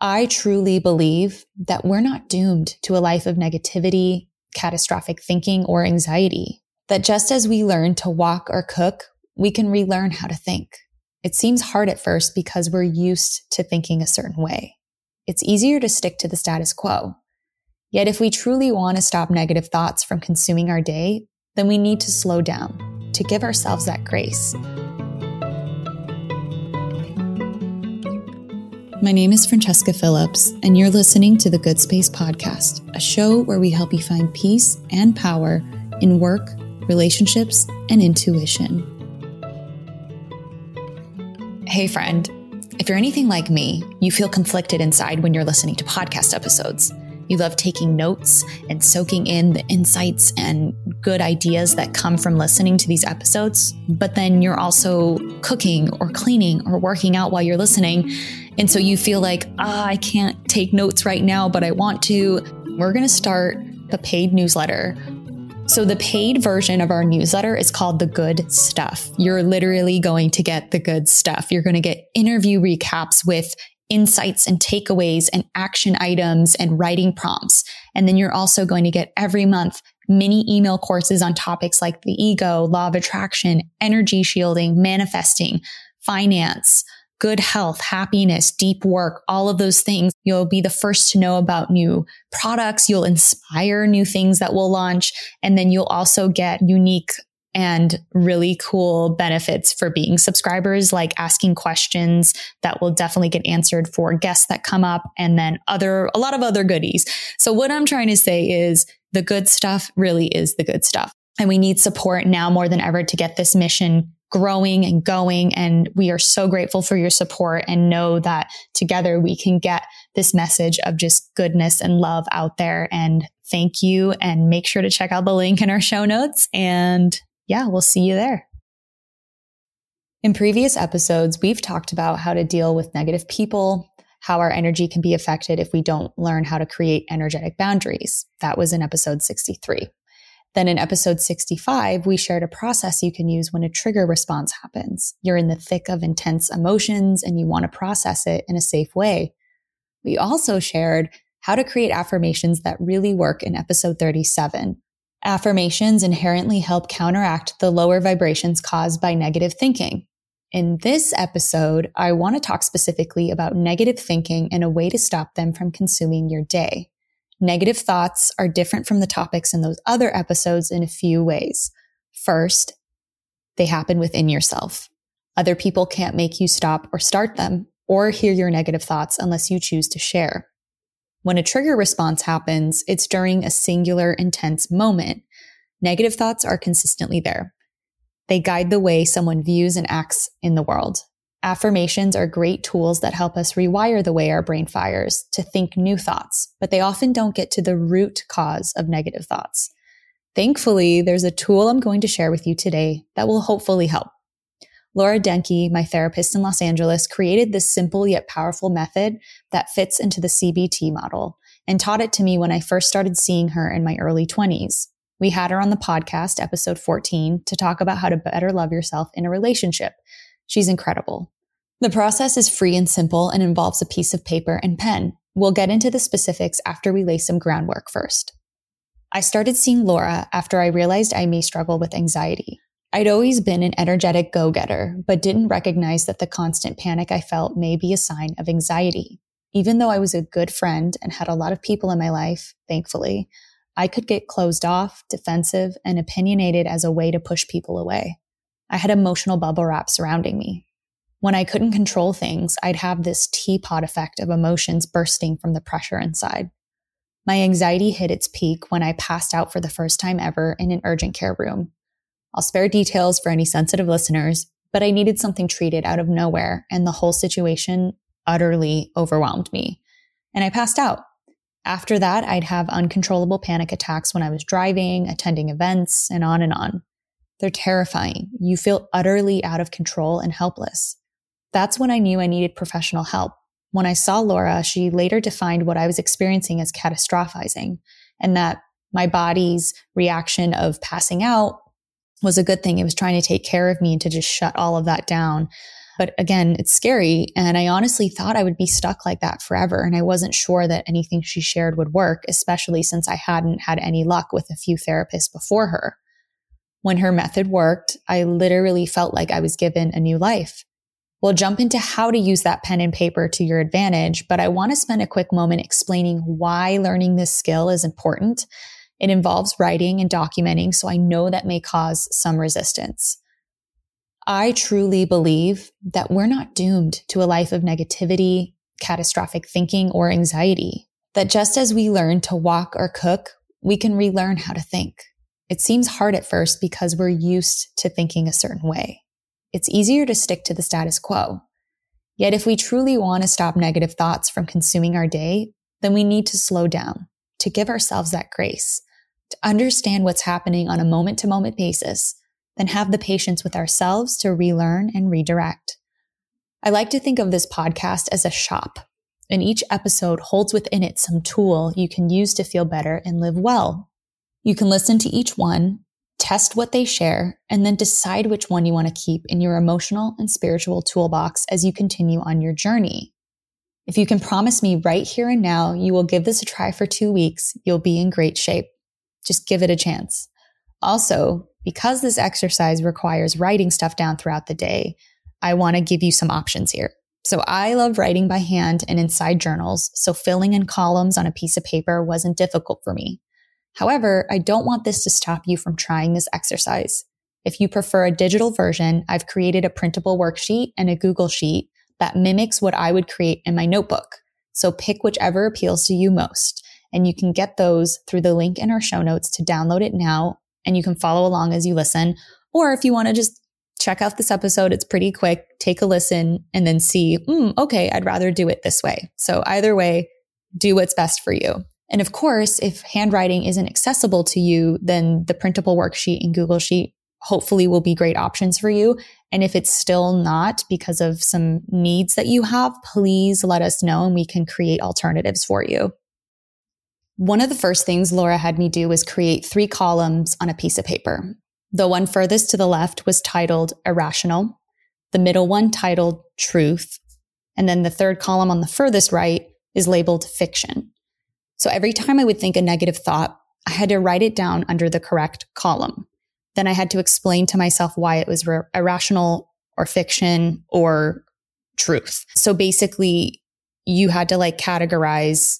I truly believe that we're not doomed to a life of negativity, catastrophic thinking, or anxiety. That just as we learn to walk or cook, we can relearn how to think. It seems hard at first because we're used to thinking a certain way. It's easier to stick to the status quo. Yet if we truly want to stop negative thoughts from consuming our day, then we need to slow down to give ourselves that grace. My name is Francesca Phillips, and you're listening to the Good Space Podcast, a show where we help you find peace and power in work, relationships, and intuition. Hey, friend, if you're anything like me, you feel conflicted inside when you're listening to podcast episodes. You love taking notes and soaking in the insights and good ideas that come from listening to these episodes. But then you're also cooking or cleaning or working out while you're listening. And so you feel like, ah, I can't take notes right now, but I want to. We're going to start a paid newsletter so, the paid version of our newsletter is called The Good Stuff. You're literally going to get the good stuff. You're going to get interview recaps with insights and takeaways and action items and writing prompts. And then you're also going to get every month mini email courses on topics like the ego, law of attraction, energy shielding, manifesting, finance, good health, happiness, deep work, all of those things. You'll be the first to know about new products. You'll inspire new things that will launch. And then you'll also get unique and really cool benefits for being subscribers, like asking questions that will definitely get answered for guests that come up and then other, a lot of other goodies. So what I'm trying to say is the good stuff really is the good stuff. And we need support now more than ever to get this mission growing and going. And we are so grateful for your support and know that together we can get this message of just goodness and love out there. And thank you. And make sure to check out the link in our show notes. And yeah, we'll see you there. In previous episodes, we've talked about how to deal with negative people, how our energy can be affected if we don't learn how to create energetic boundaries. That was in episode 63. Then in episode 65, we shared a process you can use when a trigger response happens. You're in the thick of intense emotions and you want to process it in a safe way. We also shared how to create affirmations that really work in episode 37, Affirmations inherently help counteract the lower vibrations caused by negative thinking. In this episode, I want to talk specifically about negative thinking and a way to stop them from consuming your day. Negative thoughts are different from the topics in those other episodes in a few ways. First, they happen within yourself. Other people can't make you stop or start them or hear your negative thoughts unless you choose to share. When a trigger response happens, it's during a singular intense moment. Negative thoughts are consistently there. They guide the way someone views and acts in the world. Affirmations are great tools that help us rewire the way our brain fires to think new thoughts, but they often don't get to the root cause of negative thoughts. Thankfully, there's a tool I'm going to share with you today that will hopefully help. Laura Denke, my therapist in Los Angeles, created this simple yet powerful method that fits into the CBT model and taught it to me when I first started seeing her in my early 20s. We had her on the podcast, episode 14, to talk about how to better love yourself in a relationship. She's incredible. The process is free and simple and involves a piece of paper and pen. We'll get into the specifics after we lay some groundwork first. I started seeing Laura after I realized I may struggle with anxiety. I'd always been an energetic go getter, but didn't recognize that the constant panic I felt may be a sign of anxiety. Even though I was a good friend and had a lot of people in my life, thankfully, I could get closed off, defensive, and opinionated as a way to push people away. I had emotional bubble wrap surrounding me. When I couldn't control things, I'd have this teapot effect of emotions bursting from the pressure inside. My anxiety hit its peak when I passed out for the first time ever in an urgent care room I'll spare details for any sensitive listeners, but I needed something treated out of nowhere, and the whole situation utterly overwhelmed me. And I passed out. After that, I'd have uncontrollable panic attacks when I was driving, attending events, and on and on. They're terrifying. You feel utterly out of control and helpless. That's when I knew I needed professional help. When I saw Laura, she later defined what I was experiencing as catastrophizing, and that my body's reaction of passing out was a good thing. It was trying to take care of me and to just shut all of that down. But again, it's scary. And I honestly thought I would be stuck like that forever. And I wasn't sure that anything she shared would work, especially since I hadn't had any luck with a few therapists before her. When her method worked, I literally felt like I was given a new life. We'll jump into how to use that pen and paper to your advantage, but I want to spend a quick moment explaining why learning this skill is important. It involves writing and documenting, so I know that may cause some resistance. I truly believe that we're not doomed to a life of negativity, catastrophic thinking, or anxiety. That just as we learn to walk or cook, we can relearn how to think. It seems hard at first because we're used to thinking a certain way. It's easier to stick to the status quo. Yet if we truly want to stop negative thoughts from consuming our day, then we need to slow down, to give ourselves that grace, to understand what's happening on a moment to moment basis, then have the patience with ourselves to relearn and redirect. I like to think of this podcast as a shop, and each episode holds within it some tool you can use to feel better and live well. You can listen to each one test what they share, and then decide which one you want to keep in your emotional and spiritual toolbox as you continue on your journey. If you can promise me right here and now you will give this a try for two weeks, you'll be in great shape. Just give it a chance. Also, because this exercise requires writing stuff down throughout the day, I want to give you some options here. So I love writing by hand and inside journals, so filling in columns on a piece of paper wasn't difficult for me. However, I don't want this to stop you from trying this exercise. If you prefer a digital version, I've created a printable worksheet and a Google Sheet that mimics what I would create in my notebook. So pick whichever appeals to you most. And you can get those through the link in our show notes to download it now. And you can follow along as you listen. Or if you want to just check out this episode, it's pretty quick. Take a listen and then see, mm, okay, I'd rather do it this way. So either way, do what's best for you. And of course, if handwriting isn't accessible to you, then the printable worksheet in Google Sheet hopefully will be great options for you. And if it's still not because of some needs that you have, please let us know and we can create alternatives for you. One of the first things Laura had me do was create three columns on a piece of paper. The one furthest to the left was titled irrational, the middle one titled truth, and then the third column on the furthest right is labeled fiction. So every time I would think a negative thought, I had to write it down under the correct column. Then I had to explain to myself why it was r- irrational or fiction or truth. So basically, you had to like categorize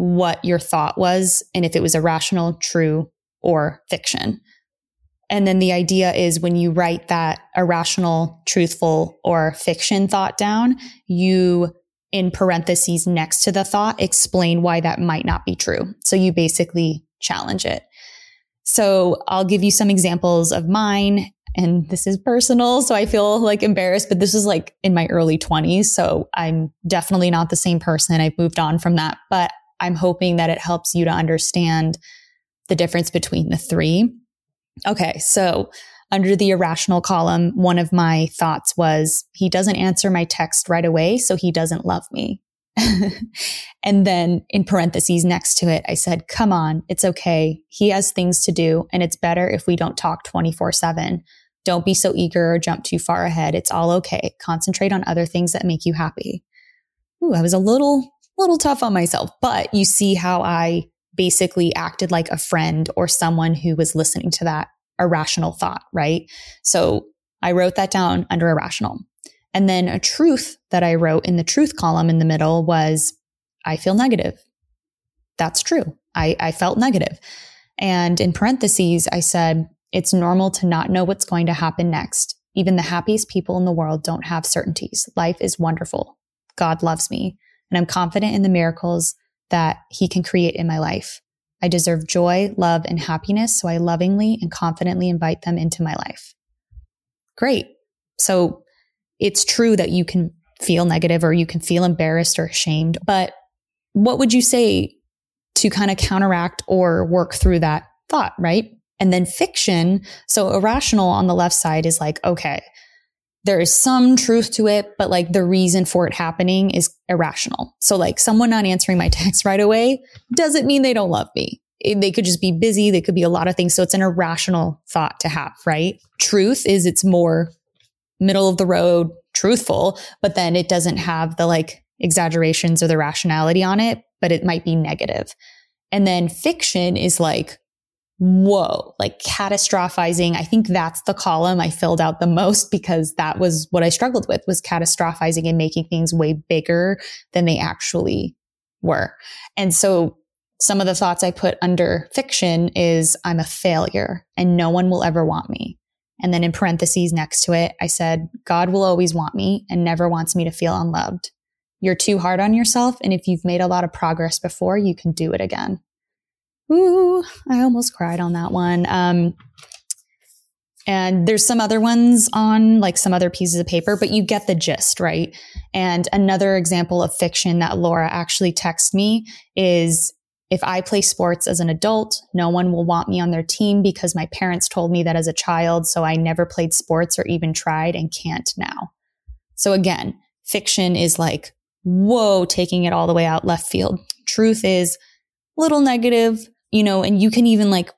what your thought was and if it was irrational, true, or fiction. And then the idea is when you write that irrational, truthful, or fiction thought down, you in parentheses next to the thought, explain why that might not be true. So you basically challenge it. So I'll give you some examples of mine. And this is personal. So I feel like embarrassed, but this is like in my early 20s. So I'm definitely not the same person. I've moved on from that, but I'm hoping that it helps you to understand the difference between the three. Okay. So under the irrational column, one of my thoughts was, he doesn't answer my text right away, so he doesn't love me. and then in parentheses next to it, I said, come on, it's okay. He has things to do, and it's better if we don't talk 24 7. Don't be so eager or jump too far ahead. It's all okay. Concentrate on other things that make you happy. Ooh, I was a little, little tough on myself, but you see how I basically acted like a friend or someone who was listening to that irrational thought, right? So I wrote that down under irrational. And then a truth that I wrote in the truth column in the middle was, I feel negative. That's true. I, I felt negative. And in parentheses, I said, it's normal to not know what's going to happen next. Even the happiest people in the world don't have certainties. Life is wonderful. God loves me. And I'm confident in the miracles that he can create in my life. I deserve joy, love, and happiness, so I lovingly and confidently invite them into my life. Great. So it's true that you can feel negative or you can feel embarrassed or ashamed, but what would you say to kind of counteract or work through that thought, right? And then fiction, so irrational on the left side is like, okay, there is some truth to it, but like the reason for it happening is irrational. So like someone not answering my text right away doesn't mean they don't love me. They could just be busy. They could be a lot of things. So it's an irrational thought to have, right? Truth is it's more middle of the road, truthful, but then it doesn't have the like exaggerations or the rationality on it, but it might be negative. And then fiction is like, whoa, like catastrophizing. I think that's the column I filled out the most because that was what I struggled with was catastrophizing and making things way bigger than they actually were. And so some of the thoughts I put under fiction is I'm a failure and no one will ever want me. And then in parentheses next to it, I said, God will always want me and never wants me to feel unloved. You're too hard on yourself. And if you've made a lot of progress before, you can do it again. Ooh, I almost cried on that one. Um, and there's some other ones on like some other pieces of paper, but you get the gist, right? And another example of fiction that Laura actually texted me is if I play sports as an adult, no one will want me on their team because my parents told me that as a child. So I never played sports or even tried and can't now. So again, fiction is like, whoa, taking it all the way out left field. Truth is little negative, you know, and you can even like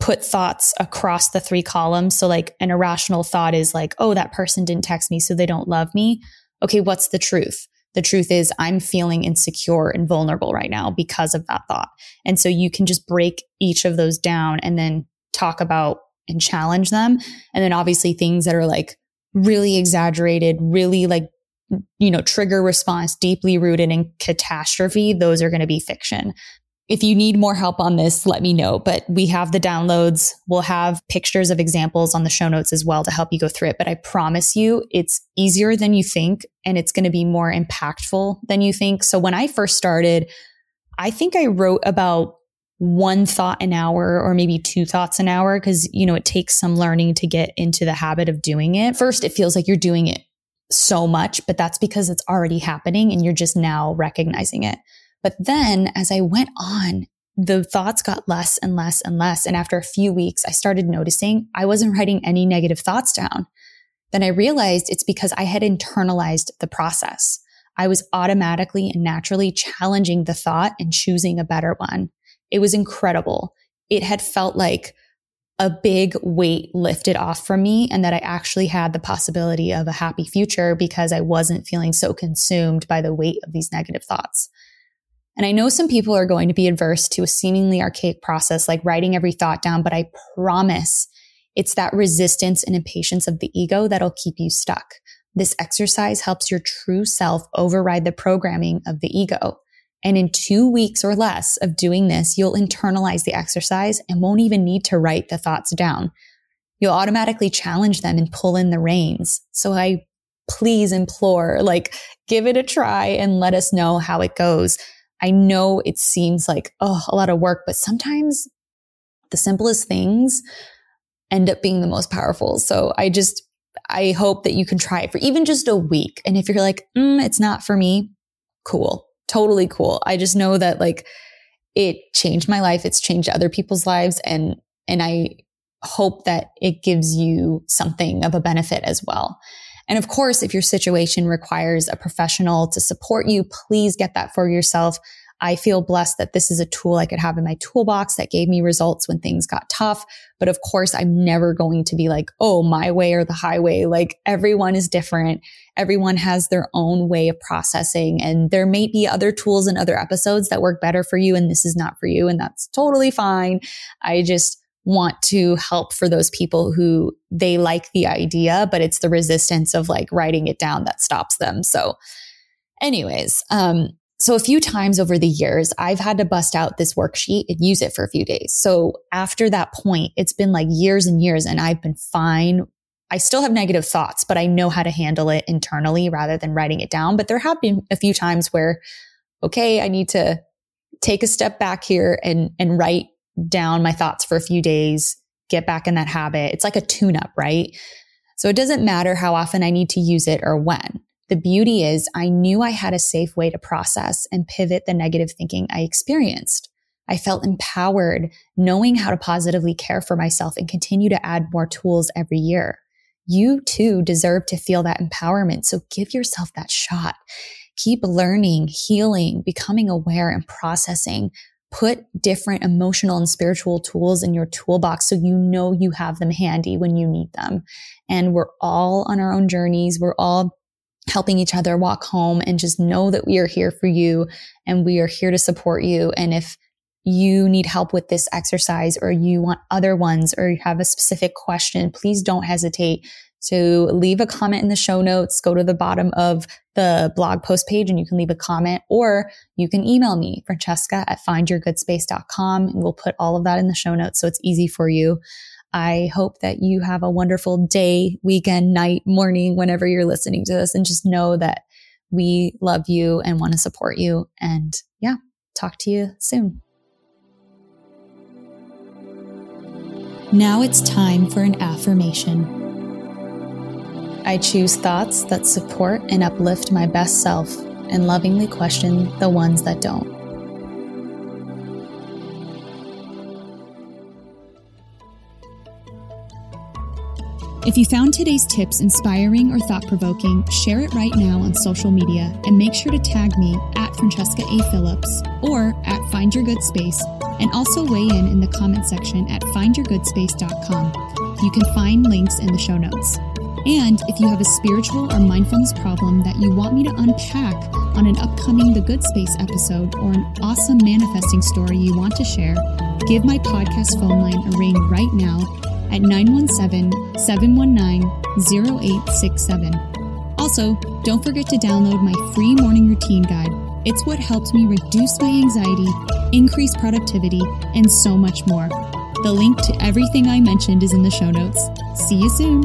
put thoughts across the three columns. So like an irrational thought is like, oh, that person didn't text me, so they don't love me. Okay, what's the truth? The truth is I'm feeling insecure and vulnerable right now because of that thought. And so you can just break each of those down and then talk about and challenge them. And then obviously things that are like really exaggerated, really like, you know, trigger response, deeply rooted in catastrophe, those are going to be fiction if you need more help on this, let me know. But we have the downloads. We'll have pictures of examples on the show notes as well to help you go through it. But I promise you, it's easier than you think and it's going to be more impactful than you think. So when I first started, I think I wrote about one thought an hour or maybe two thoughts an hour because, you know, it takes some learning to get into the habit of doing it. First, it feels like you're doing it so much, but that's because it's already happening and you're just now recognizing it. But then as I went on, the thoughts got less and less and less. And after a few weeks, I started noticing I wasn't writing any negative thoughts down. Then I realized it's because I had internalized the process. I was automatically and naturally challenging the thought and choosing a better one. It was incredible. It had felt like a big weight lifted off from me and that I actually had the possibility of a happy future because I wasn't feeling so consumed by the weight of these negative thoughts. And I know some people are going to be adverse to a seemingly archaic process like writing every thought down, but I promise it's that resistance and impatience of the ego that'll keep you stuck. This exercise helps your true self override the programming of the ego. And in two weeks or less of doing this, you'll internalize the exercise and won't even need to write the thoughts down. You'll automatically challenge them and pull in the reins. So I please implore, like, give it a try and let us know how it goes. I know it seems like, oh, a lot of work, but sometimes the simplest things end up being the most powerful. So I just, I hope that you can try it for even just a week. And if you're like, mm, it's not for me, cool, totally cool. I just know that like it changed my life. It's changed other people's lives. And, and I hope that it gives you something of a benefit as well. And of course, if your situation requires a professional to support you, please get that for yourself. I feel blessed that this is a tool I could have in my toolbox that gave me results when things got tough. But of course, I'm never going to be like, oh, my way or the highway. Like everyone is different. Everyone has their own way of processing. And there may be other tools and other episodes that work better for you. And this is not for you. And that's totally fine. I just, want to help for those people who they like the idea, but it's the resistance of like writing it down that stops them. So, anyways, um, so a few times over the years, I've had to bust out this worksheet and use it for a few days. So after that point, it's been like years and years and I've been fine. I still have negative thoughts, but I know how to handle it internally rather than writing it down. But there have been a few times where, okay, I need to take a step back here and, and write down my thoughts for a few days, get back in that habit. It's like a tune up, right? So it doesn't matter how often I need to use it or when. The beauty is I knew I had a safe way to process and pivot the negative thinking I experienced. I felt empowered knowing how to positively care for myself and continue to add more tools every year. You too deserve to feel that empowerment. So give yourself that shot. Keep learning, healing, becoming aware and processing put different emotional and spiritual tools in your toolbox so you know you have them handy when you need them. And we're all on our own journeys. We're all helping each other walk home and just know that we are here for you and we are here to support you. And if you need help with this exercise or you want other ones or you have a specific question, please don't hesitate to leave a comment in the show notes. Go to the bottom of the blog post page and you can leave a comment or you can email me, Francesca at findyourgoodspace.com and we'll put all of that in the show notes so it's easy for you. I hope that you have a wonderful day, weekend, night, morning, whenever you're listening to this, and just know that we love you and want to support you. And yeah, talk to you soon. Now it's time for an affirmation. I choose thoughts that support and uplift my best self and lovingly question the ones that don't. If you found today's tips inspiring or thought provoking, share it right now on social media and make sure to tag me at Francesca A. Phillips or at Find Your Good Space and also weigh in in the comment section at findyourgoodspace.com. You can find links in the show notes. And if you have a spiritual or mindfulness problem that you want me to unpack on an upcoming The Good Space episode or an awesome manifesting story you want to share, give my podcast phone line a ring right now at 917 719 0867. Also, don't forget to download my free morning routine guide. It's what helped me reduce my anxiety, increase productivity, and so much more. The link to everything I mentioned is in the show notes. See you soon.